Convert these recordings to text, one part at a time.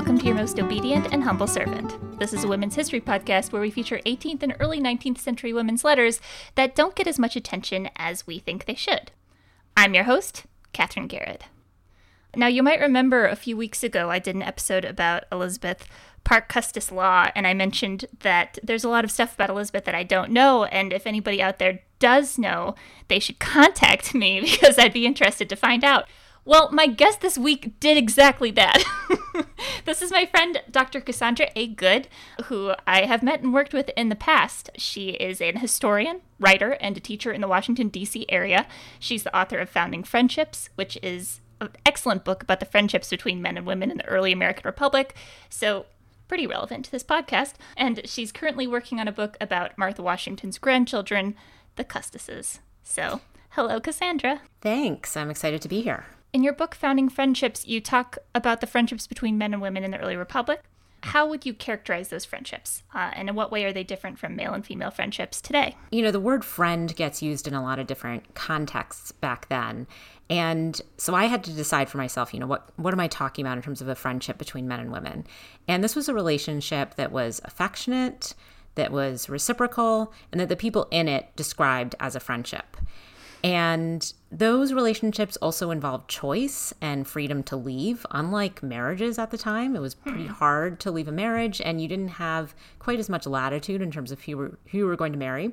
welcome to your most obedient and humble servant. This is a women's history podcast where we feature 18th and early 19th century women's letters that don't get as much attention as we think they should. I'm your host, Katherine Garrett. Now, you might remember a few weeks ago I did an episode about Elizabeth Parke Custis Law, and I mentioned that there's a lot of stuff about Elizabeth that I don't know, and if anybody out there does know, they should contact me because I'd be interested to find out. Well, my guest this week did exactly that. this is my friend Dr. Cassandra A. Good, who I have met and worked with in the past. She is an historian, writer, and a teacher in the Washington, D.C. area. She's the author of Founding Friendships, which is an excellent book about the friendships between men and women in the early American Republic. So, pretty relevant to this podcast. And she's currently working on a book about Martha Washington's grandchildren, the Custises. So, hello, Cassandra. Thanks. I'm excited to be here. In your book, Founding Friendships, you talk about the friendships between men and women in the early republic. How would you characterize those friendships? Uh, and in what way are they different from male and female friendships today? You know, the word friend gets used in a lot of different contexts back then. And so I had to decide for myself, you know, what, what am I talking about in terms of a friendship between men and women? And this was a relationship that was affectionate, that was reciprocal, and that the people in it described as a friendship. And those relationships also involved choice and freedom to leave. Unlike marriages at the time, it was pretty hmm. hard to leave a marriage, and you didn't have quite as much latitude in terms of who, were, who you were going to marry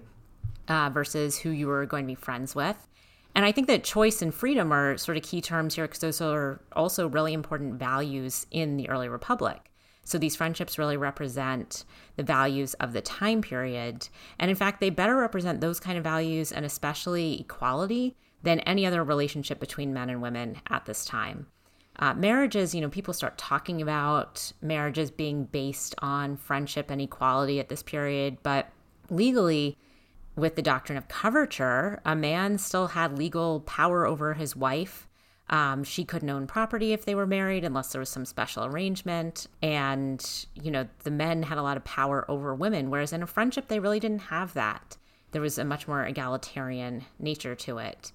uh, versus who you were going to be friends with. And I think that choice and freedom are sort of key terms here because those are also really important values in the early republic. So these friendships really represent the values of the time period. And in fact, they better represent those kind of values and especially equality than any other relationship between men and women at this time. Uh, marriages, you know, people start talking about marriages being based on friendship and equality at this period, but legally, with the doctrine of coverture, a man still had legal power over his wife um, she couldn't own property if they were married unless there was some special arrangement. And, you know, the men had a lot of power over women, whereas in a friendship, they really didn't have that. There was a much more egalitarian nature to it.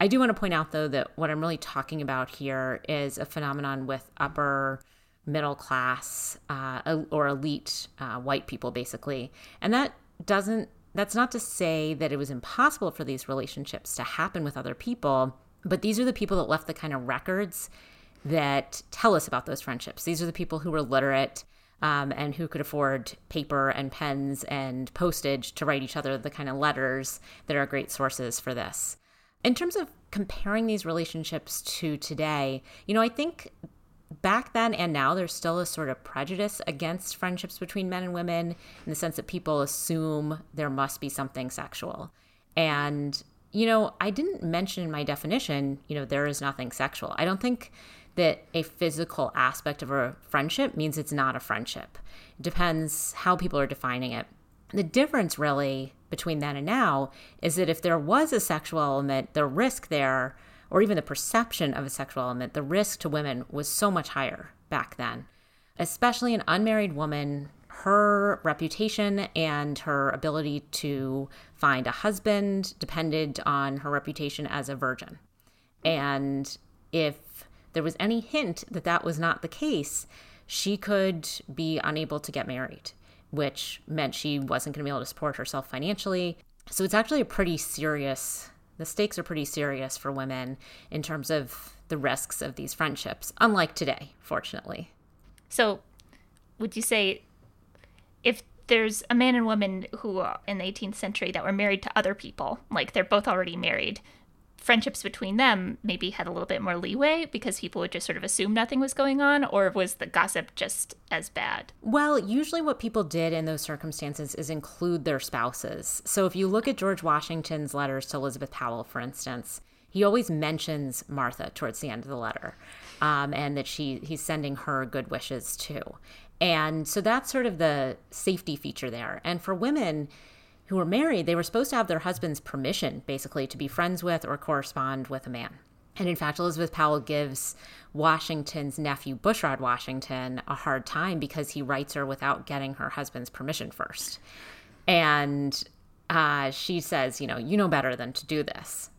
I do want to point out, though, that what I'm really talking about here is a phenomenon with upper middle class uh, or elite uh, white people, basically. And that doesn't, that's not to say that it was impossible for these relationships to happen with other people but these are the people that left the kind of records that tell us about those friendships. These are the people who were literate um, and who could afford paper and pens and postage to write each other the kind of letters that are great sources for this. In terms of comparing these relationships to today, you know, I think back then and now there's still a sort of prejudice against friendships between men and women in the sense that people assume there must be something sexual. And you know, I didn't mention in my definition, you know, there is nothing sexual. I don't think that a physical aspect of a friendship means it's not a friendship. It depends how people are defining it. The difference really between then and now is that if there was a sexual element, the risk there, or even the perception of a sexual element, the risk to women was so much higher back then. Especially an unmarried woman her reputation and her ability to find a husband depended on her reputation as a virgin. And if there was any hint that that was not the case, she could be unable to get married, which meant she wasn't going to be able to support herself financially. So it's actually a pretty serious, the stakes are pretty serious for women in terms of the risks of these friendships, unlike today, fortunately. So would you say if there's a man and woman who uh, in the 18th century that were married to other people, like they're both already married, friendships between them maybe had a little bit more leeway because people would just sort of assume nothing was going on, or was the gossip just as bad? Well, usually what people did in those circumstances is include their spouses. So if you look at George Washington's letters to Elizabeth Powell, for instance, he always mentions Martha towards the end of the letter, um, and that she he's sending her good wishes too. And so that's sort of the safety feature there. And for women who were married, they were supposed to have their husband's permission, basically, to be friends with or correspond with a man. And in fact, Elizabeth Powell gives Washington's nephew, Bushrod Washington, a hard time because he writes her without getting her husband's permission first. And uh, she says, you know, you know better than to do this.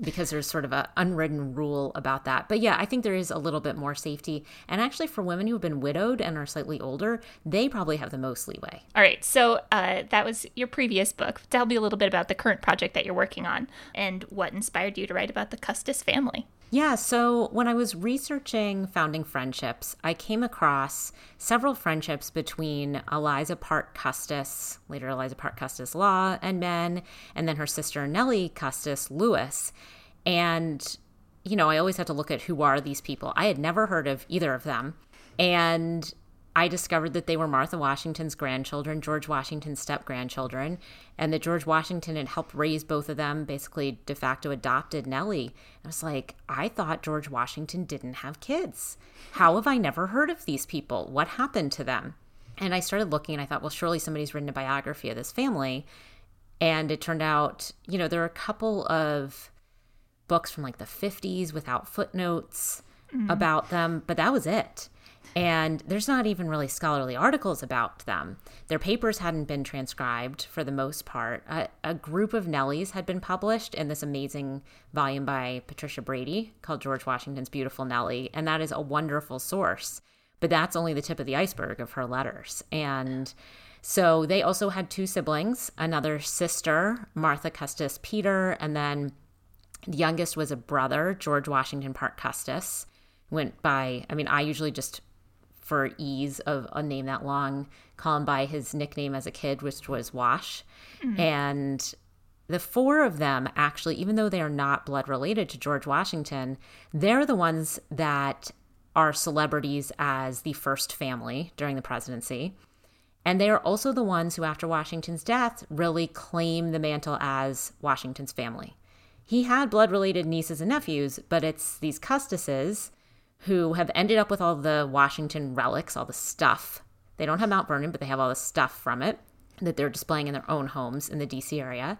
Because there's sort of an unwritten rule about that. But yeah, I think there is a little bit more safety. And actually, for women who have been widowed and are slightly older, they probably have the most leeway. All right. So uh, that was your previous book. Tell me a little bit about the current project that you're working on and what inspired you to write about the Custis family. Yeah, so when I was researching founding friendships, I came across several friendships between Eliza Parke Custis, later Eliza Parke Custis Law and Men, and then her sister Nellie Custis Lewis. And, you know, I always had to look at who are these people. I had never heard of either of them. And I discovered that they were Martha Washington's grandchildren, George Washington's step grandchildren, and that George Washington had helped raise both of them, basically de facto adopted Nellie. I was like, I thought George Washington didn't have kids. How have I never heard of these people? What happened to them? And I started looking and I thought, well, surely somebody's written a biography of this family. And it turned out, you know, there are a couple of books from like the 50s without footnotes mm. about them, but that was it. And there's not even really scholarly articles about them. Their papers hadn't been transcribed for the most part. A, a, group of Nellies had been published in this amazing volume by Patricia Brady called George Washington's Beautiful Nellie. And that is a wonderful source. But that's only the tip of the iceberg of her letters. And so they also had two siblings another sister, Martha Custis Peter, and then the youngest was a brother, George Washington Parke Custis. Went by, I mean, I usually just for ease of a name that long, call him by his nickname as a kid, which was Wash. Mm-hmm. And the four of them actually, even though they are not blood related to George Washington, they're the ones that are celebrities as the first family during the presidency. And they are also the ones who, after Washington's death, really claim the mantle as Washington's family. He had blood related nieces and nephews, but it's these Custises who have ended up with all the Washington relics, all the stuff. They don't have Mount Vernon, but they have all the stuff from it that they're displaying in their own homes in the DC area.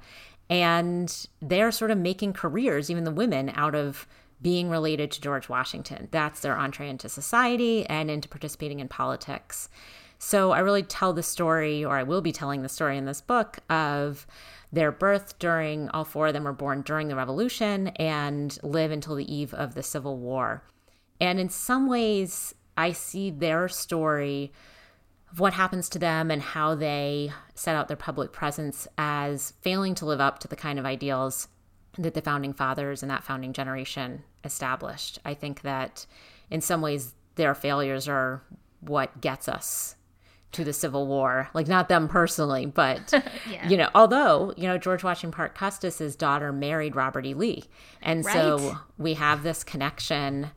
And they're sort of making careers, even the women, out of being related to George Washington. That's their entree into society and into participating in politics. So I really tell the story, or I will be telling the story in this book, of their birth during, all four of them were born during the Revolution and live until the eve of the Civil War. And in some ways, I see their story of what happens to them and how they set out their public presence as failing to live up to the kind of ideals that the founding fathers and that founding generation established. I think that in some ways, their failures are what gets us to the Civil War. Like not them personally, but yeah. you know, although, you know, George Washington Parke Custis's daughter married Robert E. Lee. And right. so we have this connection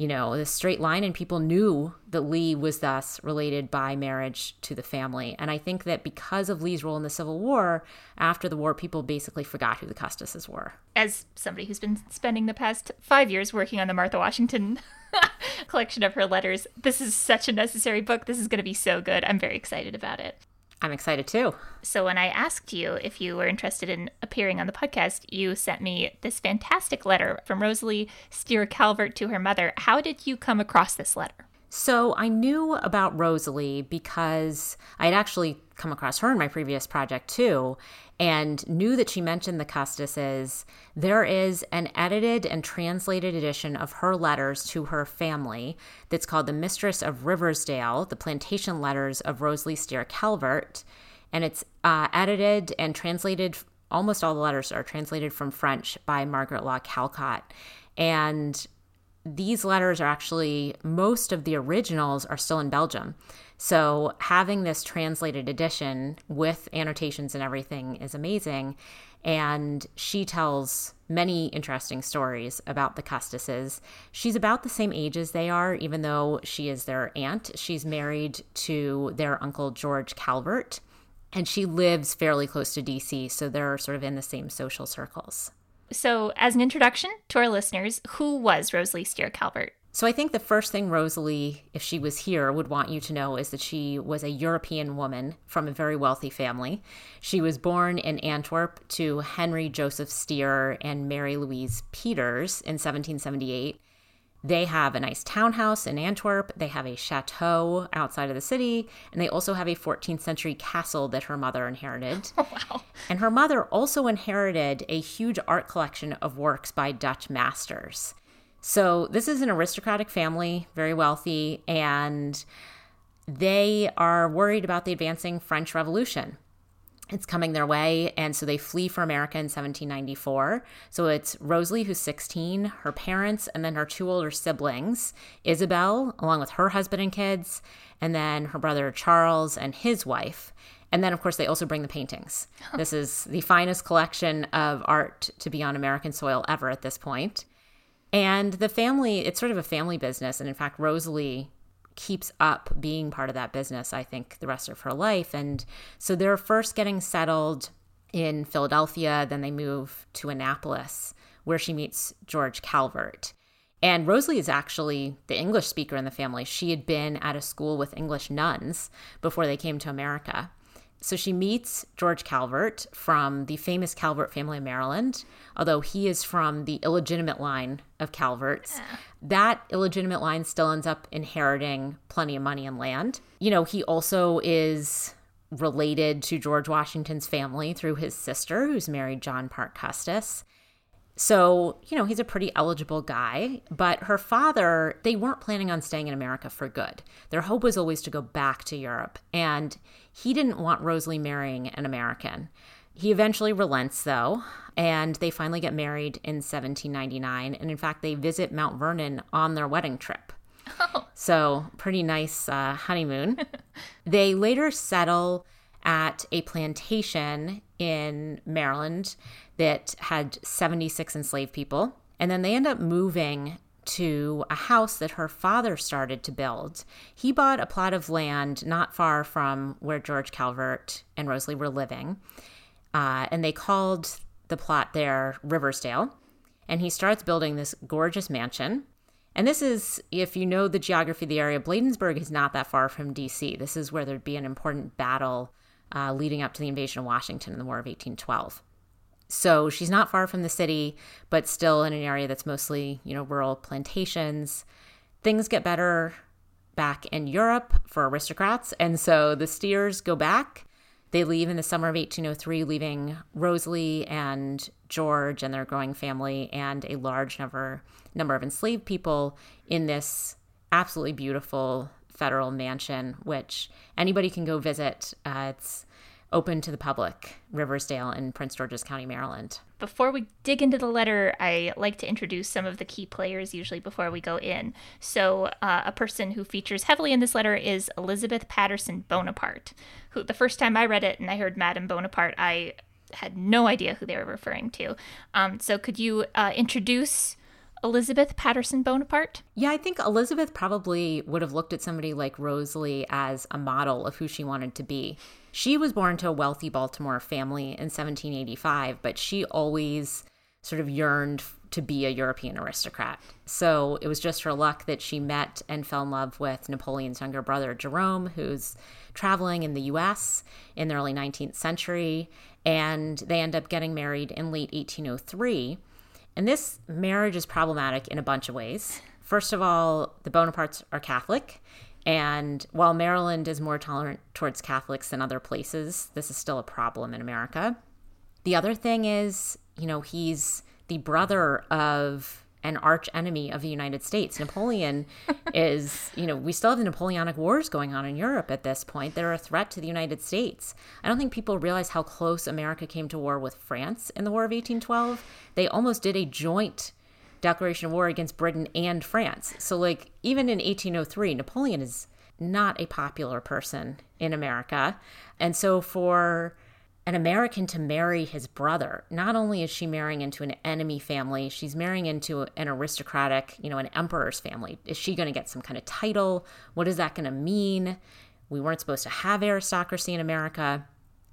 you know, the straight line, and people knew that Lee was thus related by marriage to the family. And I think that because of Lee's role in the Civil War, after the war, people basically forgot who the Custises were. As somebody who's been spending the past five years working on the Martha Washington collection of her letters, this is such a necessary book. This is going to be so good. I'm very excited about it. I'm excited too. So, when I asked you if you were interested in appearing on the podcast, you sent me this fantastic letter from Rosalie Stier Calvert to her mother. How did you come across this letter? So I knew about Rosalie because I had actually come across her in my previous project too, and knew that she mentioned the Custises. There is an edited and translated edition of her letters to her family that's called The Mistress of Riversdale, the Plantation Letters of Rosalie Stier Calvert. And it's uh, edited and translated, almost all the letters are translated from French by Margaret Law Callcott. And these letters are actually, most of the originals are still in Belgium. So having this translated edition with annotations and everything is amazing. And she tells many interesting stories about the Custises. She's about the same age as they are, even though she is their aunt. She's married to their uncle George Calvert, and she lives fairly close to DC, so they're sort of in the same social circles. So, as an introduction to our listeners, who was Rosalie Stier Calvert? So, I think the first thing Rosalie, if she was here, would want you to know is that she was a European woman from a very wealthy family. She was born in Antwerp to Henry Joseph Stier and Mary Louise Peters in 1778. They have a nice townhouse in Antwerp. They have a chateau outside of the city. And they also have a 14th century castle that her mother inherited. Oh, wow. And her mother also inherited a huge art collection of works by Dutch masters. So this is an aristocratic family, very wealthy, and they are worried about the advancing French Revolution it's coming their way and so they flee for america in 1794 so it's rosalie who's 16 her parents and then her two older siblings isabel along with her husband and kids and then her brother charles and his wife. And then of course they also bring the paintings. This is the finest collection of art to be on american soil ever at this point. point. And the family it's sort of a family business. And in fact rosalie keeps up being part of that business, I think, the rest of her life. And so they're first getting settled in Philadelphia, then they move to Annapolis, where she meets George Calvert. And Rosalie is actually the English speaker in the family. She had been at a school with English nuns before they came to America. So she meets George Calvert from the famous Calvert family in Maryland, although he is from the illegitimate line of Calverts. Yeah. That illegitimate line still ends up inheriting plenty of money and land. You know, he also is related to George Washington's family through his sister, who's married John Parke Custis. So, you know, he's a pretty eligible guy, but her father, they weren't planning on staying in America for good. Their hope was always to go back to Europe, and he didn't want Rosalie marrying an American. He eventually relents, though, and they finally get married in 1799. And in fact, they visit Mount Vernon on their wedding trip. Oh. So, pretty nice uh, honeymoon. they later settle at a plantation in Maryland that had 76 enslaved people. And then they end up moving to a house that her father started to build. He bought a plot of land not far from where George Calvert and Rosalie were living. Uh, and they called the plot there Riversdale. And he starts building this gorgeous mansion. And this is, if you know the geography of the area, Bladensburg is not that far from DC. This is where there'd be an important battle uh, leading up to the invasion of Washington in the War of 1812. So she's not far from the city, but still in an area that's mostly, you know, rural plantations. Things get better back in Europe for aristocrats. And so the Stiers go back. They leave in the summer of 1803, leaving Rosalie and George and their growing family and a large number number of enslaved people in this absolutely beautiful federal mansion, which anybody can go visit. Uh, it's open to the public, Riversdale in Prince George's County, Maryland. Before we dig into the letter, I like to introduce some of the key players usually before we go in. So, uh, a person who features heavily in this letter is Elizabeth Patterson Bonaparte, who the first time I read it and I heard Madame Bonaparte, I had no idea who they were referring to. Um, so, could you uh, introduce Elizabeth Patterson Bonaparte? Yeah, I think Elizabeth probably would have looked at somebody like Rosalie as a model of who she wanted to be. She was born to a wealthy Baltimore family in 1785, but she always sort of yearned to be a European aristocrat. So it was just her luck that she met and fell in love with Napoleon's younger brother, Jerome, who's traveling in the US in the early 19th century. And they end up getting married in late 1803. And this marriage is problematic in a bunch of ways. First of all, the Bonapartes are Catholic. And while Maryland is more tolerant towards Catholics than other places, this is still a problem in America. The other thing is, you know, he's the brother of an arch enemy of the United States. Napoleon is, you know, we still have the Napoleonic Wars going on in Europe at this point. They're a threat to the United States. I don't think people realize how close America came to war with France in the War of 1812. They almost did a joint declaration of war against Britain and France. So, like, even in 1803, Napoleon is not a popular person in America. And so, for an American to marry his brother, not only is she marrying into an enemy family, she's marrying into an aristocratic, you know, an emperor's family. Is she going to get some kind of title? What is that going to mean? We weren't supposed to have aristocracy in America.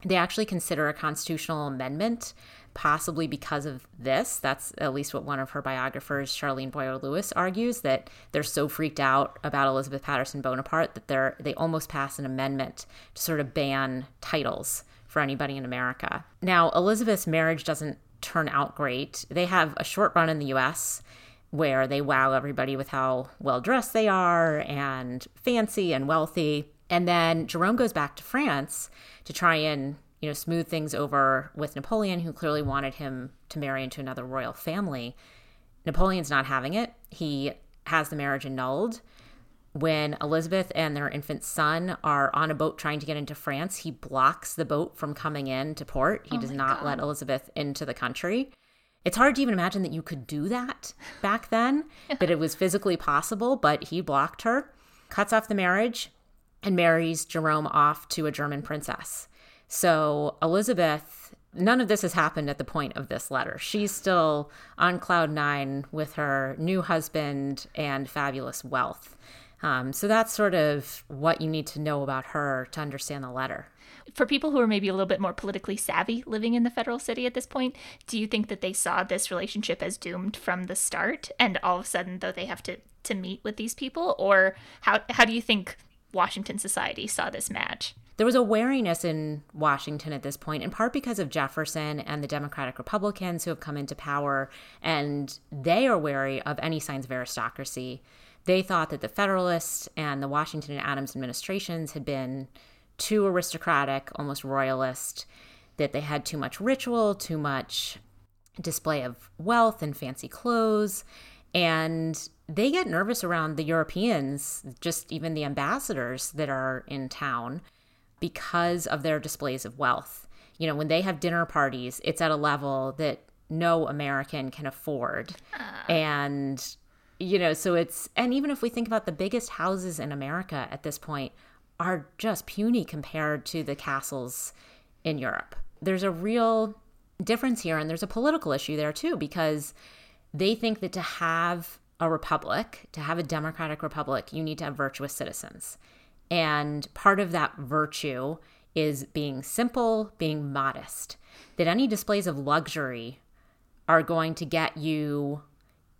They actually consider a constitutional amendment possibly because of this. That's at least what one of her biographers, Charlene Boyer Lewis, argues that they're so freaked out about Elizabeth Patterson Bonaparte that they're they almost pass an amendment to sort of ban titles for anybody in America. Now, Elizabeth's marriage doesn't turn out great. They have a short run in the US. where they wow everybody with how well dressed they are and fancy and wealthy. And then Jerome goes back to France to try and, you know, smooth things over with Napoleon, who clearly wanted him to marry into another royal family. Napoleon's not having it. He has the marriage annulled. When Elizabeth and their infant son are on a boat trying to get into France, he blocks the boat from coming in to port. He Oh does not God. let Elizabeth into the country. It's hard to even imagine that you could do that back then, that it was physically possible, but he blocked her, cuts off the marriage, and marries Jerome off to a German princess. So Elizabeth, none of this has happened at the point of this letter. She's still on cloud nine with her new husband and fabulous wealth. Um, so that's sort of what you need to know about her to understand the letter. For people who are maybe a little bit more politically savvy living in the federal city at this point, do you think that they saw this relationship as doomed from the start and all of a sudden though they have to to meet with these people or how how do you think Washington society saw this match? There was a wariness in Washington at this point, in part because of Jefferson and the Democratic Republicans who have come into power, and they are wary of any signs of aristocracy. They thought that the Federalists and the Washington and Adams administrations had been too aristocratic, almost royalist, that they had too much ritual, too much display of wealth and fancy clothes. And they get nervous around the Europeans, just even the ambassadors that are in town, because of their displays of wealth. You know, when they have dinner parties, it's at a level that no American can afford. Ah. And, you know, so it's, and even if we think about the biggest houses in America at this point, are just puny compared to the castles in Europe. There's a real difference here, and there's a political issue there too, because they think that to have a republic, to have a democratic republic, you need to have virtuous citizens. And part of that virtue is being simple, being modest. That any displays of luxury are going to get you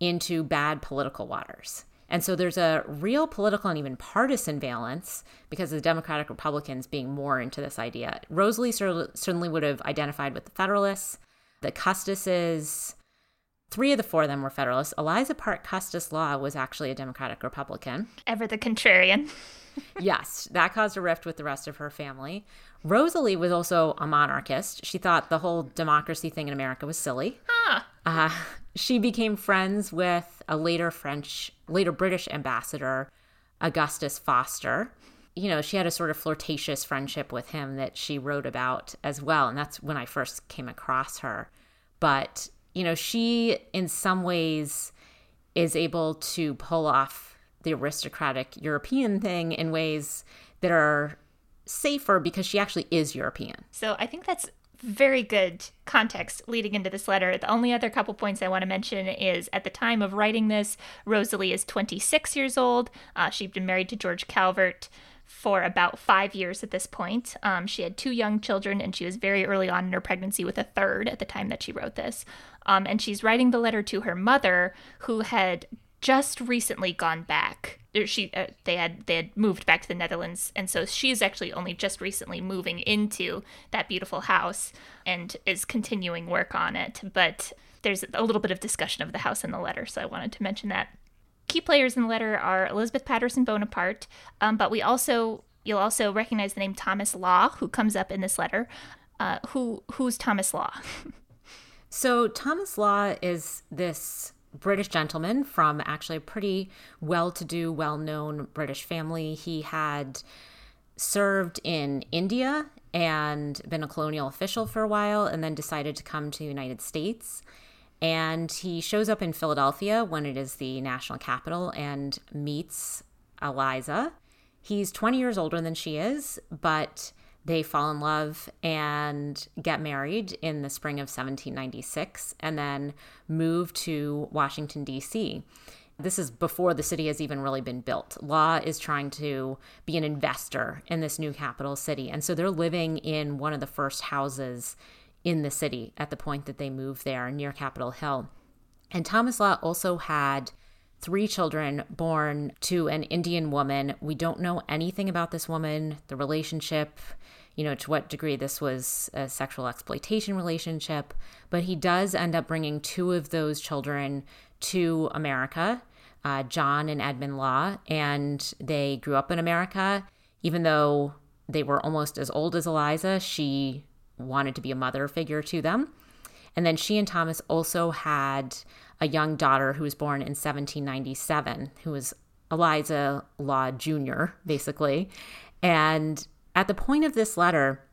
into bad political waters. And so there's a real political and even partisan valence because of the Democratic Republicans being more into this idea. Rosalie cer- certainly would have identified with the Federalists, the Custises. Three of the four of them were Federalists. Eliza Parke Custis Law was actually a Democratic Republican. Ever the contrarian. yes, that caused a rift with the rest of her family. Rosalie was also a monarchist. She thought the whole democracy thing in America was silly. Ah, Uh, she became friends with a later French, later British ambassador, Augustus Foster. You know, she had a sort of flirtatious friendship with him that she wrote about as well. And that's when I first came across her. But, you know, she, in some ways, is able to pull off the aristocratic European thing in ways that are safer because she actually is European. So I think that's very good context leading into this letter. The only other couple points I want to mention is at the time of writing this, Rosalie is 26 years old. Uh, she'd been married to George Calvert for about five years at this point. Um, she had two young children, and she was very early on in her pregnancy with a third at the time that she wrote this. Um, and she's writing the letter to her mother, who had just recently gone back. She uh, they had they had moved back to the Netherlands, and so she's actually only just recently moving into that beautiful house and is continuing work on it. But there's a little bit of discussion of the house in the letter, so I wanted to mention that. Key players in the letter are Elizabeth Patterson Bonaparte, um, but we also you'll also recognize the name Thomas Law, who comes up in this letter. Uh, who who's Thomas Law? So Thomas Law is this British gentleman from actually a pretty well to do, well known British family. He had served in India and been a colonial official for a while and then decided to come to the United States. And he shows up in Philadelphia when it is the national capital and meets Eliza. He's 20 years older than she is, but they fall in love and get married in the spring of 1796 and then move to Washington, D.C. This is before the city has even really been built. Law is trying to be an investor in this new capital city. And so they're living in one of the first houses in the city at the point that they move there near Capitol Hill. And Thomas Law also had three children born to an Indian woman. We don't know anything about this woman, the relationship, you know, to what degree this was a sexual exploitation relationship, but he does end up bringing two of those children to America, uh, John and Edmund Law, and they grew up in America. Even though they were almost as old as Eliza, she wanted to be a mother figure to them. And then she and Thomas also had a young daughter who was born in 1797, who was Eliza Law Jr., basically. And at the point of this letter,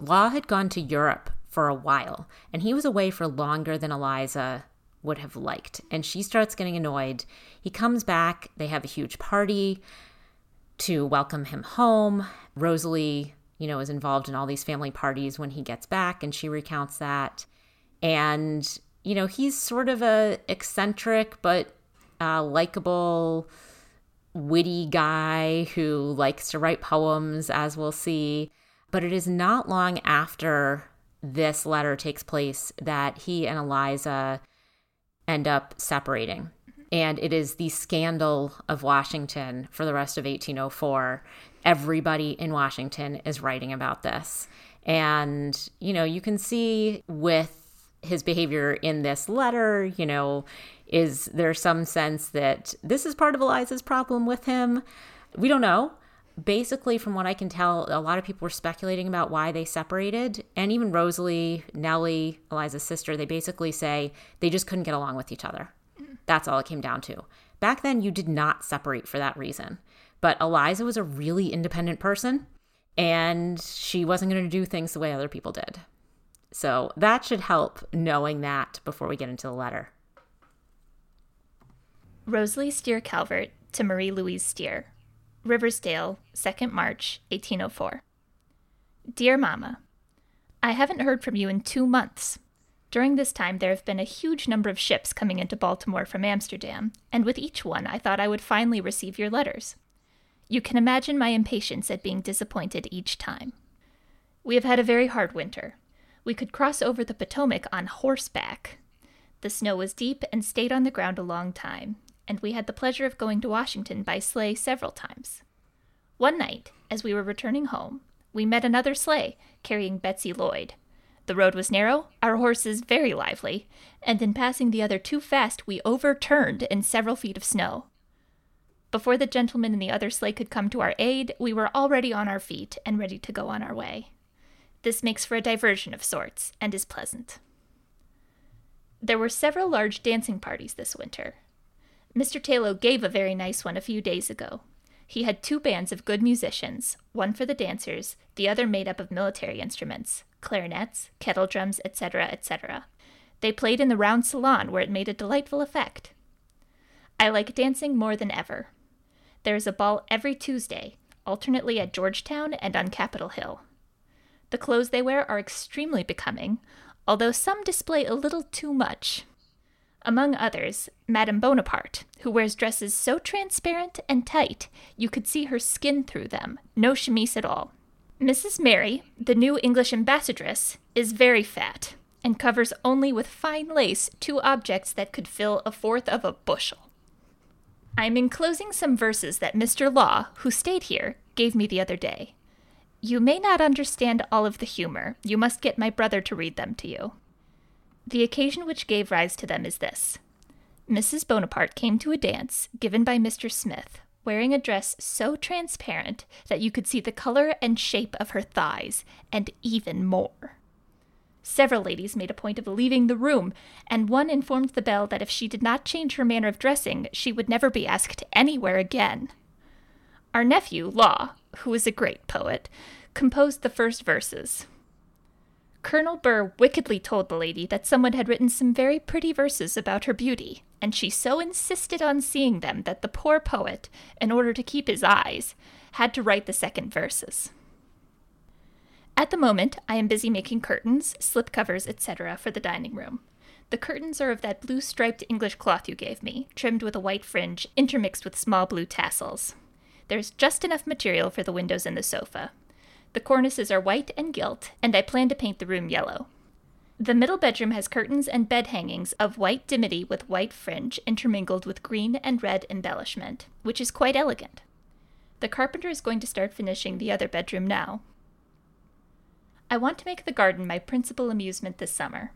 Law had gone to Europe for a while, and he was away for longer than Eliza would have liked. And she starts getting annoyed. He comes back, they have a huge party to welcome him home. Rosalie, you know, is involved in all these family parties when he gets back, and she recounts that. And, you know, he's sort of a eccentric but uh, likable witty guy who likes to write poems, as we'll see. But it is not long after this letter takes place that he and Eliza end up separating. Mm-hmm. And it is the scandal of Washington for the rest of 1804. Everybody in Washington is writing about this. And, you know, you can see with his behavior in this letter, you know, is there some sense that this is part of Eliza's problem with him? We don't know. Basically, from what I can tell, a lot of people were speculating about why they separated. And even Rosalie, Nellie, Eliza's sister, they basically say they just couldn't get along with each other. That's all it came down to. Back then, you did not separate for that reason. But Eliza was a really independent person, and she wasn't going to do things the way other people did. So that should help knowing that before we get into the letter. Rosalie Stier Calvert to Marie Louise Stier, Riversdale, 2nd March, 1804. Dear Mamma, I haven't heard from you in two months. During this time, there have been a huge number of ships coming into Baltimore from Amsterdam, and with each one, I thought I would finally receive your letters. You can imagine my impatience at being disappointed each time. We have had a very hard winter. We could cross over the Potomac on horseback. The snow was deep and stayed on the ground a long time, and we had the pleasure of going to Washington by sleigh several times. One night, as we were returning home, we met another sleigh carrying Betsy Lloyd. The road was narrow, our horses very lively, and in passing the other too fast, we overturned in several feet of snow. Before the gentleman in the other sleigh could come to our aid, we were already on our feet and ready to go on our way. This makes for a diversion of sorts and is pleasant. There were several large dancing parties this winter, Mr. Taylor gave a very nice one a few days ago. He had two bands of good musicians, one for the dancers, the other made up of military instruments, clarinets, kettle drums, etc., etc. They played in the round salon where it made a delightful effect. I like dancing more than ever. There is a ball every Tuesday, alternately at Georgetown and on Capitol Hill. The clothes they wear are extremely becoming, although some display a little too much among others, Madame Bonaparte, who wears dresses so transparent and tight you could see her skin through them, no chemise at all. Mrs. Merry, the new English ambassadress, is very fat and covers only with fine lace two objects that could fill a fourth of a bushel. I'm enclosing some verses that Mr. Law, who stayed here, gave me the other day. You may not understand all of the humor. You must get my brother to read them to you. The occasion which gave rise to them is this Mrs. Bonaparte came to a dance given by Mr. Smith, wearing a dress so transparent that you could see the color and shape of her thighs, and even more. Several ladies made a point of leaving the room, and one informed the belle that if she did not change her manner of dressing, she would never be asked anywhere again. Our nephew, Law, who is a great poet, composed the first verses, Colonel Burr wickedly told the lady that someone had written some very pretty verses about her beauty, and she so insisted on seeing them that the poor poet, in order to keep his eyes, had to write the second verses. At the moment, I am busy making curtains, slip covers, etc., for the dining room. The curtains are of that blue striped English cloth you gave me, trimmed with a white fringe, intermixed with small blue tassels. There's just enough material for the windows and the sofa, the cornices are white and gilt, and I plan to paint the room yellow. The middle bedroom has curtains and bed hangings of white dimity with white fringe intermingled with green and red embellishment, which is quite elegant. The carpenter is going to start finishing the other bedroom now. I want to make the garden my principal amusement this summer.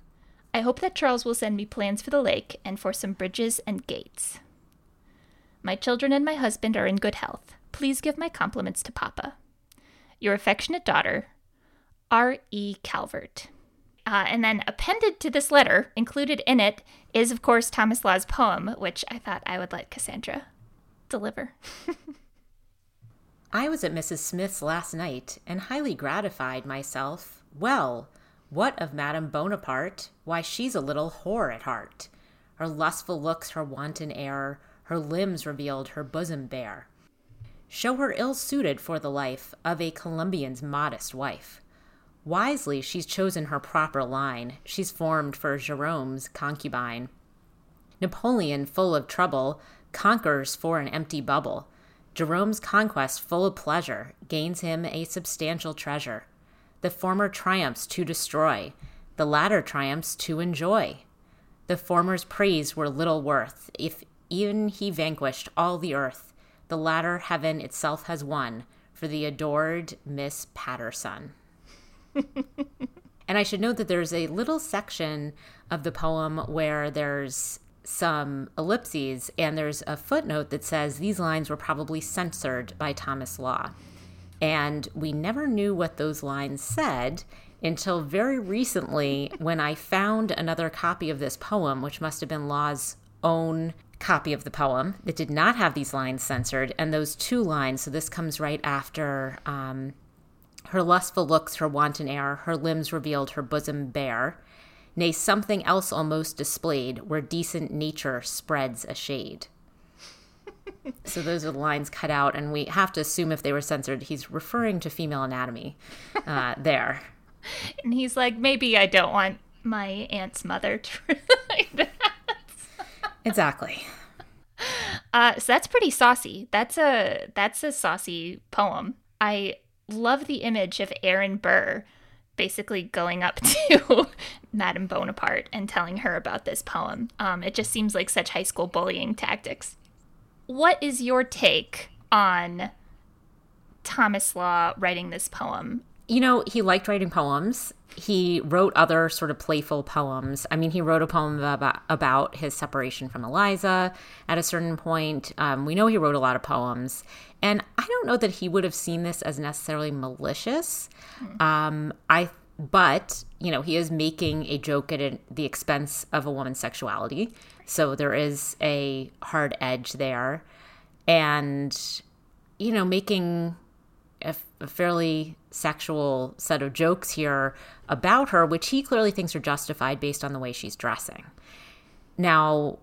I hope that Charles will send me plans for the lake and for some bridges and gates. My children and my husband are in good health. Please give my compliments to Papa. Your affectionate daughter, R. E. Calvert. Uh, and then appended to this letter, included in it, is of course Thomas Law's poem, which I thought I would let Cassandra deliver. I was at Mrs. Smith's last night and highly gratified myself. Well, what of Madame Bonaparte? Why, she's a little whore at heart. Her lustful looks, her wanton air, her limbs revealed, her bosom bare. Show her ill suited for the life of a Columbian's modest wife. Wisely she's chosen her proper line, she's formed for Jerome's concubine. Napoleon, full of trouble, conquers for an empty bubble. Jerome's conquest, full of pleasure, gains him a substantial treasure. The former triumphs to destroy, the latter triumphs to enjoy. The former's praise were little worth, if even he vanquished all the earth. The latter heaven itself has won for the adored Miss Patterson. and I should note that there's a little section of the poem where there's some ellipses, and there's a footnote that says these lines were probably censored by Thomas Law. And we never knew what those lines said until very recently when I found another copy of this poem, which must have been Law's own copy of the poem that did not have these lines censored. And those two lines, so this comes right after um, her lustful looks, her wanton air, her limbs revealed, her bosom bare nay, something else almost displayed, where decent nature spreads a shade. so those are the lines cut out, and we have to assume if they were censored, he's referring to female anatomy uh, there. And he's like, maybe I don't want my aunt's mother to. exactly. Uh, so that's pretty saucy. That's a that's a saucy poem. I love the image of Aaron Burr basically going up to Madame Bonaparte and telling her about this poem. Um, it just seems like such high school bullying tactics. What is your take on Thomas Law writing this poem? You know, he liked writing poems. He wrote other sort of playful poems. I mean, he wrote a poem about, about his separation from Eliza at a certain point. Um, we know he wrote a lot of poems. And I don't know that he would have seen this as necessarily malicious. Um, I but you know he is making a joke at the expense of a woman's sexuality so there is a hard edge there and you know making a, a, fairly sexual set of jokes here about her which he clearly thinks are justified based on the way she's dressing. Now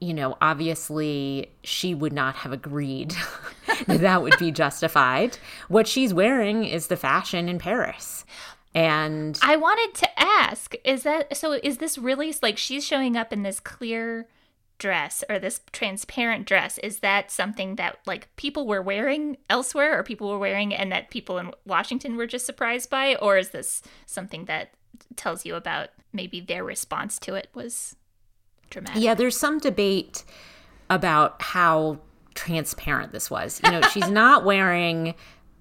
you know obviously she would not have agreed that that would be justified. What she's wearing is the fashion in paris. And I wanted to ask, is that so is this really like she's showing up in this clear dress or this transparent dress is that something that like people were wearing elsewhere or people were wearing and that people in Washington were just surprised by or is this something that tells you about maybe their response to it was dramatic? Yeah, there's some debate about how transparent this was. You know, she's not wearing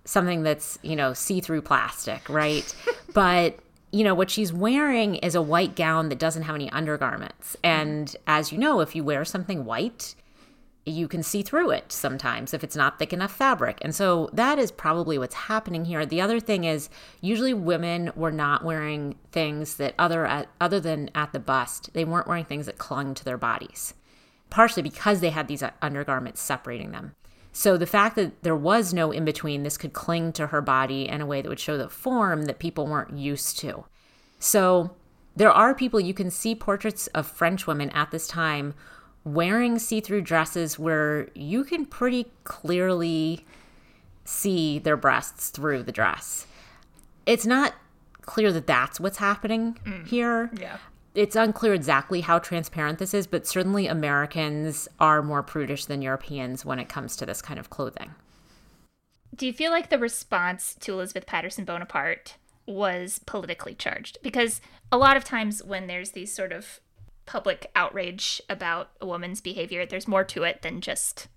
something that's, you know, see through plastic, right? but, you know, what she's wearing is a white gown that doesn't have any undergarments. And as you know, if you wear something white, you can see through it sometimes if it's not thick enough fabric. And so that is probably what's happening here. The other thing is usually women were not wearing things that other at, other than at the bust, they weren't wearing things that clung to their bodies. Partially because they had these uh, undergarments separating them. So the fact that there was no in between, this could cling to her body in a way that would show the form that people weren't used to. So there are people, you can see portraits of French women at this time wearing see through dresses where you can pretty clearly see their breasts through the dress. It's not clear that that's what's happening mm. here. Yeah it's unclear exactly how transparent this is, but certainly Americans are more prudish than Europeans when it comes to this kind of clothing. Do you feel like the response to Elizabeth Patterson Bonaparte was politically charged? Because a lot of times when there's these sort of public outrage about a woman's behavior, there's more to it than just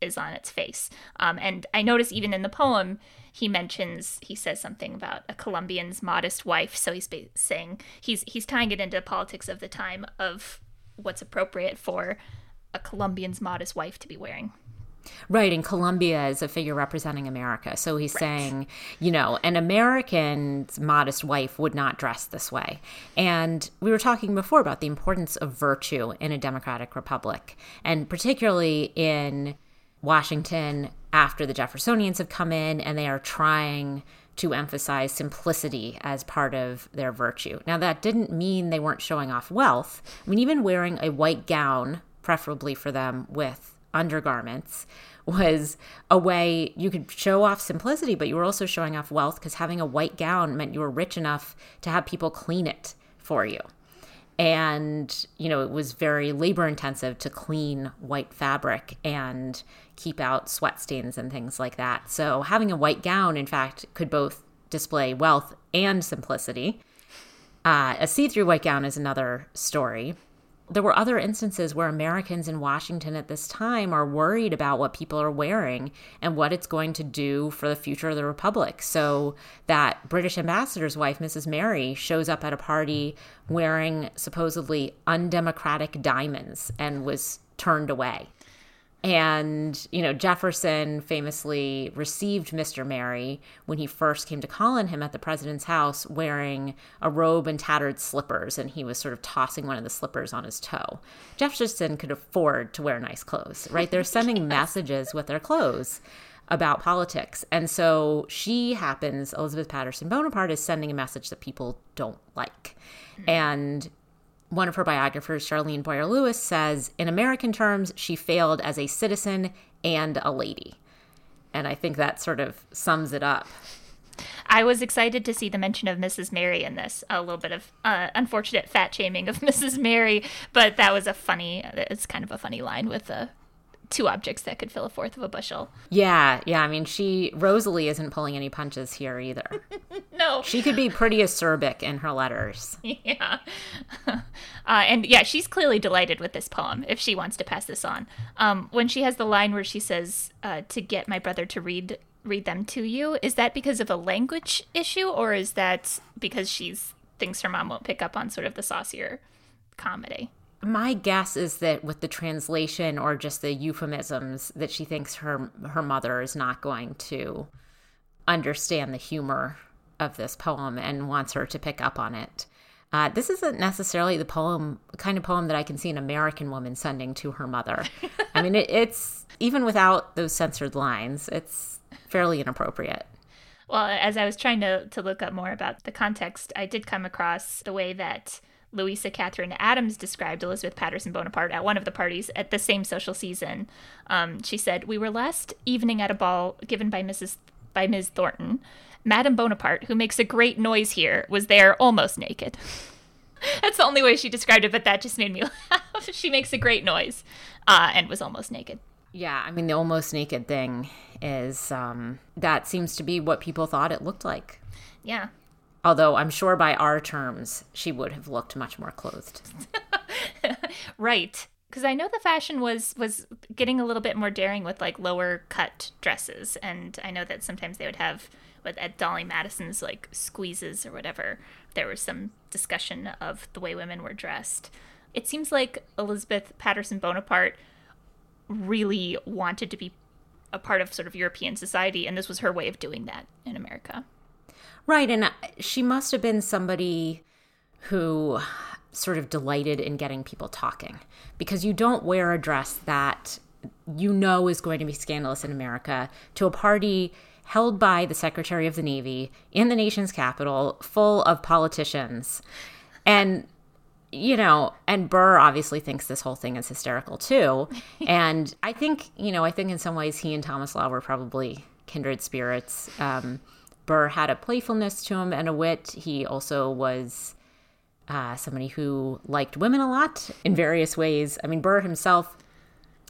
is on its face. Um, and I notice even in the poem, he mentions he says something about a Columbian's modest wife. So he's saying he's he's tying it into the politics of the time of what's appropriate for a Columbian's modest wife to be wearing. Right, and Columbia is a figure representing America. So he's right. saying, you know, an American's modest wife would not dress this way. And we were talking before about the importance of virtue in a democratic republic, and particularly in Washington after the Jeffersonians have come in and they are trying to emphasize simplicity as part of their virtue. Now, that didn't mean they weren't showing off wealth. I mean, even wearing a white gown, preferably for them with undergarments was a way you could show off simplicity, but you were also showing off wealth because having a white gown meant you were rich enough to have people clean it for you. And, you know, it was very labor intensive to clean white fabric and keep out sweat stains and things like that. So having a white gown, in fact, could both display wealth and simplicity. Uh, a see through white gown is another story there were other instances where Americans in Washington at this time are worried about what people are wearing and what it's going to do for the future of the Republic. So that British ambassador's wife, Mrs. Merry, shows up at a party wearing supposedly undemocratic diamonds and was turned away. And, you know, Jefferson famously received Mr. Merry when he first came to call on him at the president's house wearing a robe and tattered slippers, and he was sort of tossing one of the slippers on his toe. Jefferson could afford to wear nice clothes, right? They're sending yes. messages with their clothes about politics. And so she happens, Elizabeth Patterson Bonaparte is sending a message that people don't like. Mm-hmm. And one of her biographers, Charlene Boyer Lewis, says in American terms, she failed as a citizen and a lady. And I think that sort of sums it up. I was excited to see the mention of Mrs. Merry in this. A little bit of uh, unfortunate fat shaming of Mrs. Merry, but that was a funny. It's kind of a funny line with the two objects that could fill a fourth of a bushel. Yeah, yeah. I mean, she Rosalie isn't pulling any punches here either. no, she could be pretty acerbic in her letters. Yeah, uh, and yeah, she's clearly delighted with this poem. If she wants to pass this on, um, when she has the line where she says uh, to get my brother to read read them to you, is that because of a language issue, or is that because she's thinks her mom won't pick up on sort of the saucier comedy? My guess is that with the translation or just the euphemisms that she thinks her her mother is not going to understand the humor of this poem and wants her to pick up on it. Uh, this isn't necessarily the poem kind of poem that I can see an American woman sending to her mother. I mean, it, it's even without those censored lines, it's fairly inappropriate. Well, as I was trying to to look up more about the context, I did come across the way that Louisa Catherine Adams described Elizabeth Patterson Bonaparte at one of the parties at the same social season. Um, she said, "We were last evening at a ball given by Mrs. by Ms. Thornton. Madame Bonaparte, who makes a great noise here, was there almost naked." That's the only way she described it, but that just made me laugh. she makes a great noise, uh, and was almost naked. Yeah, I mean the almost naked thing is um, that seems to be what people thought it looked like. Yeah, Although I'm sure by our terms, she would have looked much more clothed. right. Because I know the fashion was was getting a little bit more daring with like lower cut dresses, and I know that sometimes they would have, with at Dolley Madison's like squeezes or whatever, there was some discussion of the way women were dressed. It seems like Elizabeth Patterson Bonaparte really wanted to be a part of sort of European society, and this was her way of doing that in America. Right. And she must have been somebody who sort of delighted in getting people talking because you don't wear a dress that you know is going to be scandalous in America to a party held by the Secretary of the Navy in the nation's capital, full of politicians. And, you know, and Burr obviously thinks this whole thing is hysterical too. and I think, you know, I think in some ways he and Thomas Law were probably kindred spirits. Um, Burr had a playfulness to him and a wit. He also was uh, somebody who liked women a lot in various ways. I mean, Burr himself,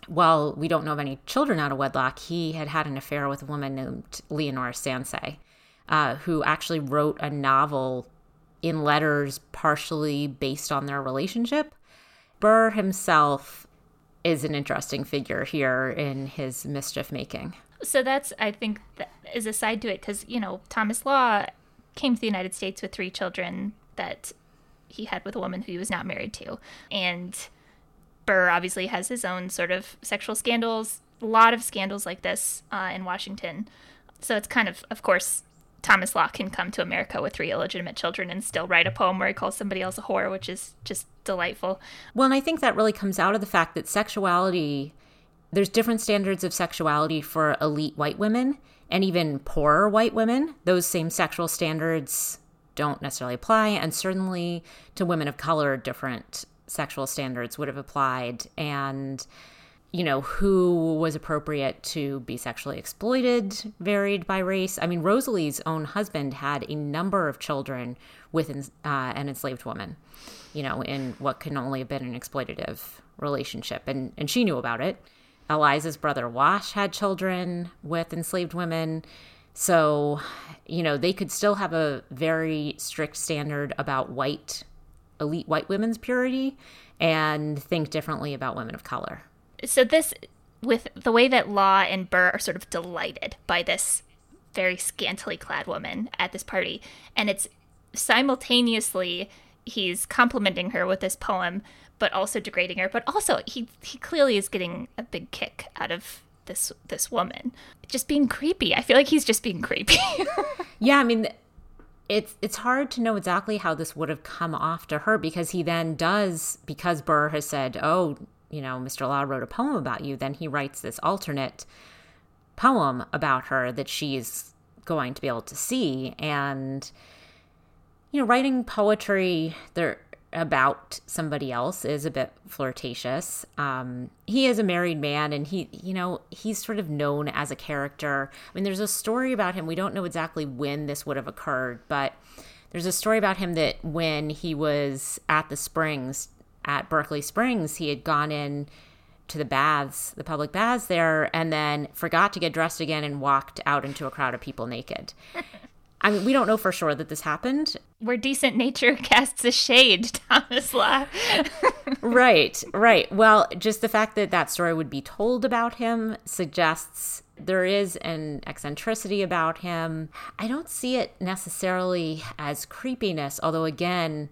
while we don't know of any children out of wedlock, he had had an affair with a woman named Leonora Sansay, uh, who actually wrote a novel in letters partially based on their relationship. Burr himself is an interesting figure here in his mischief making. So that's, I think, that is a side to it because, you know, Thomas Law came to the United States with three children that he had with a woman who he was not married to. And Burr obviously has his own sort of sexual scandals, a lot of scandals like this uh, in Washington. So it's kind of, of course, Thomas Law can come to America with three illegitimate children and still write a poem where he calls somebody else a whore, which is just delightful. Well, and I think that really comes out of the fact that sexuality, there's different standards of sexuality for elite white women and even poorer white women. Those same sexual standards don't necessarily apply, and certainly to women of color, different sexual standards would have applied. And you know, who was appropriate to be sexually exploited varied by race. I mean, Rosalie's own husband had a number of children with uh, an enslaved woman, you know, in what can only have been an exploitative relationship. And, and she knew about it. Eliza's brother Wash had children with enslaved women. So, you know, they could still have a very strict standard about white, elite white women's purity and think differently about women of color so this with the way that Law and Burr are sort of delighted by this very scantily clad woman at this party, and it's simultaneously he's complimenting her with this poem, but also degrading her. But also he he clearly is getting a big kick out of this this woman just being creepy. I feel like he's just being creepy. yeah, I mean it's it's hard to know exactly how this would have come off to her because he then does because Burr has said, "Oh, you know, Mr. Law wrote a poem about you, then he writes this alternate poem about her that she's going to be able to see. And, you know, writing poetry there about somebody else is a bit flirtatious. Um, he is a married man and he, you know, he's sort of known as a character. I mean, there's a story about him. We don't know exactly when this would have occurred, but there's a story about him that when he was at the Springs at Berkeley Springs, he had gone in to the baths, the public baths there, and then forgot to get dressed again and walked out into a crowd of people naked. I mean, we don't know for sure that this happened. Where decent nature casts a shade, Thomas Law. right, right. Well, just the fact that that story would be told about him suggests there is an eccentricity about him. I don't see it necessarily as creepiness, although, again,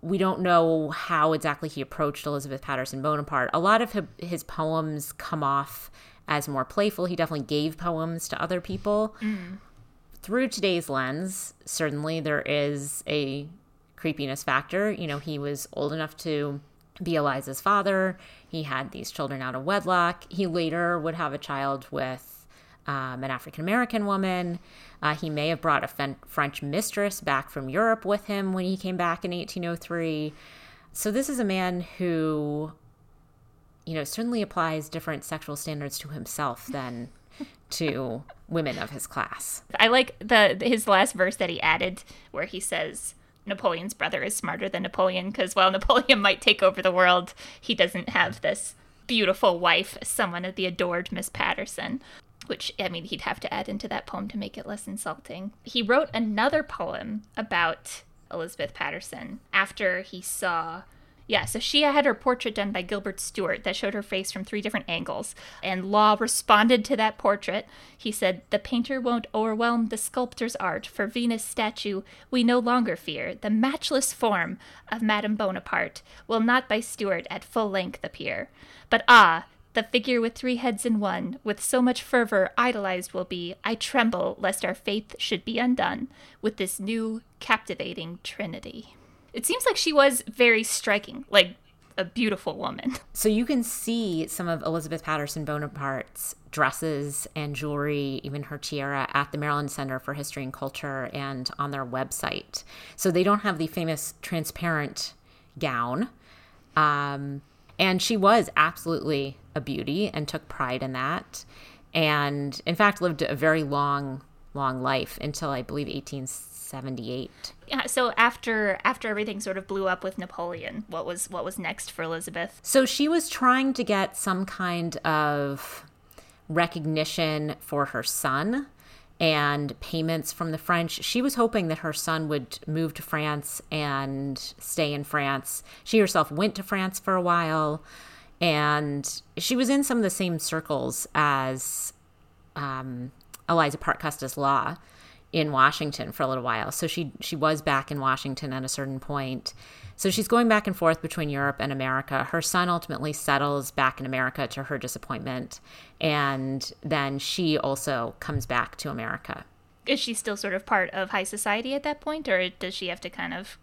we don't know how exactly he approached Elizabeth Patterson Bonaparte. A lot of his poems come off as more playful. He definitely gave poems to other people. Mm. Through today's lens, certainly there is a creepiness factor. You know, he was old enough to be Eliza's father. He had these children out of wedlock. He later would have a child with um, an African American woman. Uh, he may have brought a fen- French mistress back from Europe with him when he came back in 1803. So this is a man who, you know, certainly applies different sexual standards to himself than to women of his class. I like the his last verse that he added where he says Napoleon's brother is smarter than Napoleon because while Napoleon might take over the world, he doesn't have this beautiful wife, someone of the adored Miss Patterson which I mean he'd have to add into that poem to make it less insulting. He wrote another poem about Elizabeth Patterson after he saw yeah, so she had her portrait done by Gilbert Stuart that showed her face from three different angles. And Law responded to that portrait. He said, The painter won't o'erwhelm the sculptor's art. For Venus' statue we no longer fear. The matchless form of Madame Bonaparte will not by Stuart at full length appear. But ah, the figure with three heads in one, with so much fervor idolized will be, I tremble lest our faith should be undone with this new captivating trinity. It seems like she was very striking, like a beautiful woman. So you can see some of Elizabeth Patterson Bonaparte's dresses and jewelry, even her tiara, at the Maryland Center for History and Culture and on their website. So they don't have the famous transparent gown. Um, and she was absolutely a beauty and took pride in that. And in fact, lived a very long, long life until I believe 1878. Yeah. So after after everything sort of blew up with Napoleon, what was what was next for Elizabeth? So she was trying to get some kind of recognition for her son and payments from the French. She was hoping that her son would move to France and stay in France. She herself went to France for a while And she was in some of the same circles as um, Eliza Parke Custis Law in Washington for a little while. So she she was back in Washington at a certain point. So she's going back and forth between Europe and America. Her son ultimately settles back in America to her disappointment, and then she also comes back to America. Is she still sort of part of high society at that point, or does she have to kind of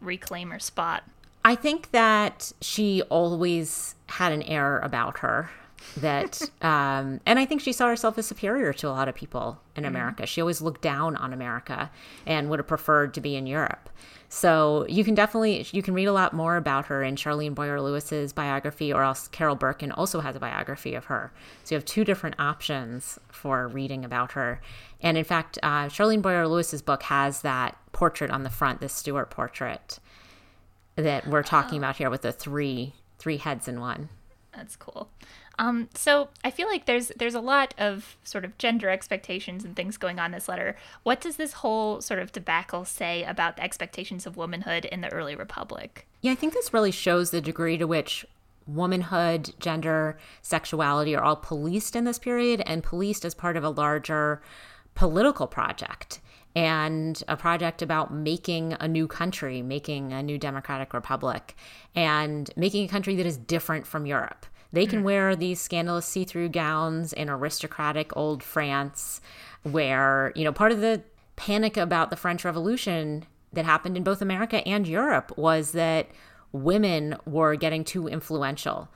reclaim her spot? I think that she always had an air about her that um, and i think she saw herself as superior to a lot of people in mm-hmm. america. She always looked down on america and would have preferred to be in europe. So you can definitely you can read a lot more about her in charlene boyer lewis's biography or else carol berkin also has a biography of her. So you have two different options for reading about her. And in fact uh, charlene boyer lewis's book has that portrait on the front this stuart portrait that we're talking oh. about here with the three three heads in one. That's cool um, so I feel like there's there's a lot of sort of gender expectations and things going on in this letter. What does this whole sort of debacle say about the expectations of womanhood in the early republic? Yeah, I think this really shows the degree to which womanhood, gender, sexuality are all policed in this period and policed as part of a larger political project and a project about making a new country, making a new democratic republic, and making a country that is different from Europe. They can mm. wear these scandalous see through gowns in aristocratic old France, where, you know, part of the panic about the French Revolution that happened in both America and Europe was that women were getting too influential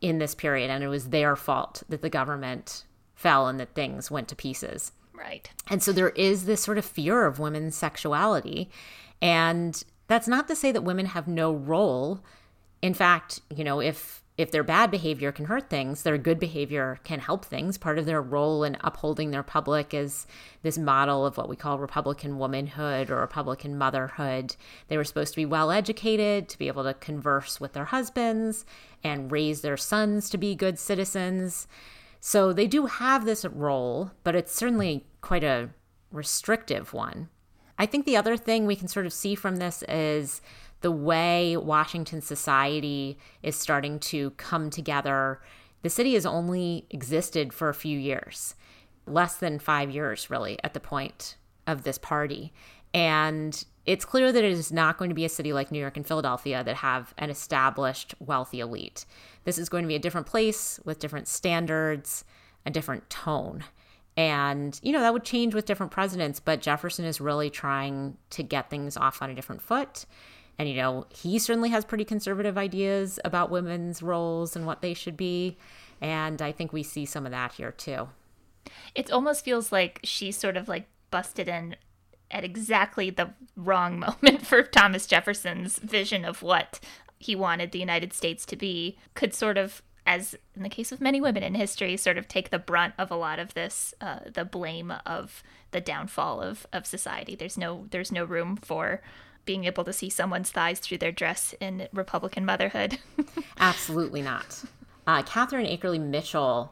in this period, and it was their fault that the government fell and that things went to pieces. Right. And so there is this sort of fear of women's sexuality. And that's not to say that women have no role. In fact, you know, if if their bad behavior can hurt things, their good behavior can help things. Part of their role in upholding their public is this model of what we call Republican womanhood or Republican motherhood. They were supposed to be well educated, to be able to converse with their husbands and raise their sons to be good citizens. So they do have this role, but it's certainly quite a restrictive one. I think the other thing we can sort of see from this is the way Washington society is starting to come together. The city has only existed for a few years, less than five years, really, at the point of this party. And it's clear that it is not going to be a city like New York and Philadelphia that have an established wealthy elite. This is going to be a different place with different standards, a different tone. And, you know, that would change with different presidents, but Jefferson is really trying to get things off on a different foot. And, you know, he certainly has pretty conservative ideas about women's roles and what they should be. And I think we see some of that here too. It almost feels like she's sort of like busted in at exactly the wrong moment for Thomas Jefferson's vision of what he wanted the United States to be, could sort of as in the case of many women in history, sort of take the brunt of a lot of this, uh, the blame of the downfall of, of society. There's no there's no room for being able to see someone's thighs through their dress in Republican motherhood. Absolutely not. Uh, Catharine Akerly Mitchill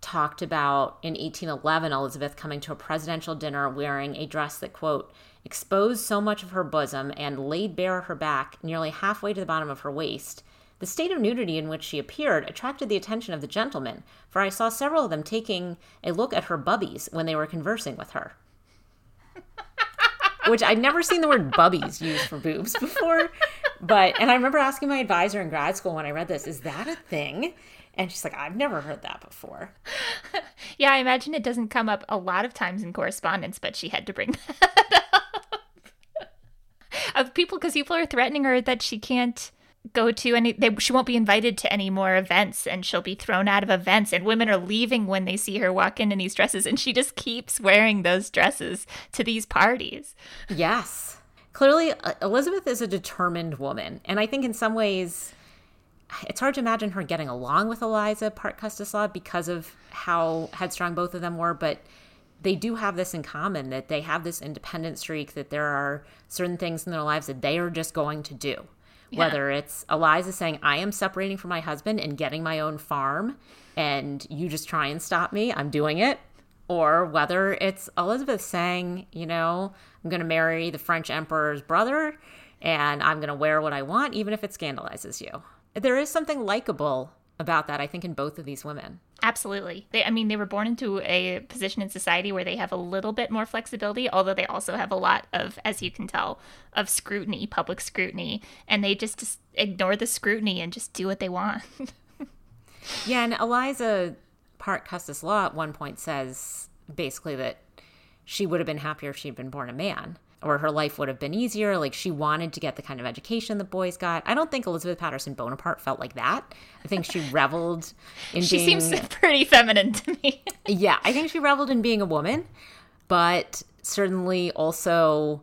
talked about in 1811 Elizabeth coming to a presidential dinner wearing a dress that, quote, exposed so much of her bosom and laid bare her back nearly halfway to the bottom of her waist. The state of nudity in which she appeared attracted the attention of the gentlemen, for I saw several of them taking a look at her bubbies when they were conversing with her which I'd never seen the word bubbies used for boobs before. But, and I remember asking my advisor in grad school when I read this, is that a thing? And she's like, I've never heard that before. yeah, I imagine it doesn't come up a lot of times in correspondence, but she had to bring that up. of people, because people are threatening her that she can't go to any they, she won't be invited to any more events and she'll be thrown out of events and women are leaving when they see her walk in in these dresses and she just keeps wearing those dresses to these parties. Yes. Clearly elizabeth is a determined woman and i think in some ways it's hard to imagine her getting along with eliza parke custis law because of how headstrong both of them were but they do have this in common that they have this independent streak that there are certain things in their lives that they are just going to do yeah. Whether it's Eliza saying, I am separating from my husband and getting my own farm, and you just try and stop me, I'm doing it. Or whether it's Elizabeth saying, you know, I'm going to marry the French emperor's brother and I'm going to wear what I want, even if it scandalizes you. There is something likable about that, I think, in both of these women. Absolutely. They, I mean, they were born into a position in society where they have a little bit more flexibility, although they also have a lot of, as you can tell, of scrutiny, public scrutiny, and they just, just ignore the scrutiny and just do what they want. yeah, and Eliza Parke Custis Law at one point says basically that she would have been happier if she'd been born a man or her life would have been easier. Like she wanted to get the kind of education the boys got. I don't think Elizabeth Patterson Bonaparte felt like that. I think she reveled in she being. seems pretty feminine to me. yeah, I think she reveled in being a woman, but certainly also,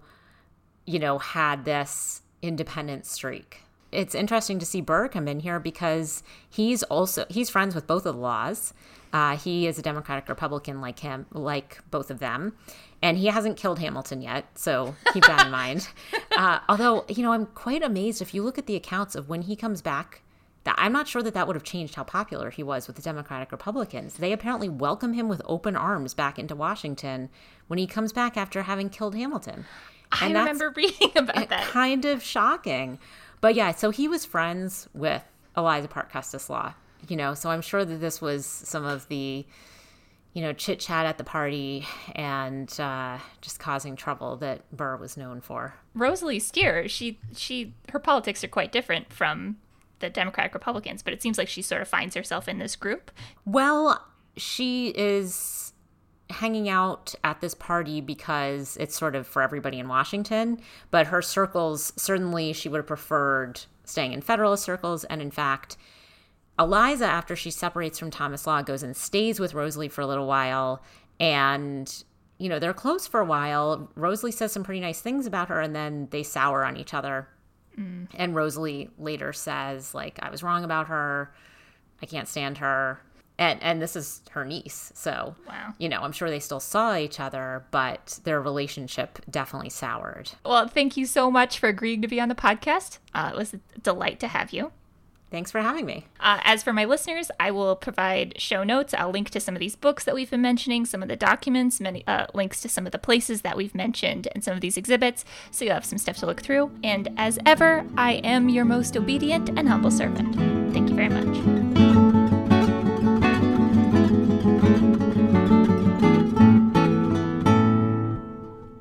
you know, had this independent streak. It's interesting to see Burr come in here because he's also he's friends with both of the laws. Uh, he is a Democratic Republican like him, like both of them. And he hasn't killed Hamilton yet, so keep that in mind. Uh, although, you know, I'm quite amazed if you look at the accounts of when he comes back. That I'm not sure that that would have changed how popular he was with the Democratic Republicans. They apparently welcome him with open arms back into Washington when he comes back after having killed Hamilton. And I remember reading about that. Kind of shocking. But yeah, so he was friends with Eliza Parke Custis Law you know, so I'm sure that this was some of the, you know, chit chat at the party and uh, just causing trouble that Burr was known for. Rosalie Stier, she she her politics are quite different from the Democratic Republicans, but it seems like she sort of finds herself in this group. Well, she is hanging out at this party because it's sort of for everybody in Washington, but her circles certainly she would have preferred staying in Federalist circles, and in fact Eliza, after she separates from Thomas Law, goes and stays with Rosalie for a little while. And, you know, they're close for a while. Rosalie says some pretty nice things about her, and then they sour on each other. Mm. And Rosalie later says, like, I was wrong about her. I can't stand her. And, and this is her niece. So, wow. you know, I'm sure they still saw each other, but their relationship definitely soured. Well, thank you so much for agreeing to be on the podcast. Uh, it was a delight to have you. Thanks for having me. Uh, as for my listeners, I will provide show notes. I'll link to some of these books that we've been mentioning, some of the documents, many uh, links to some of the places that we've mentioned, and some of these exhibits, so you'll have some stuff to look through. And as ever, I am your most obedient and humble servant. Thank you very much.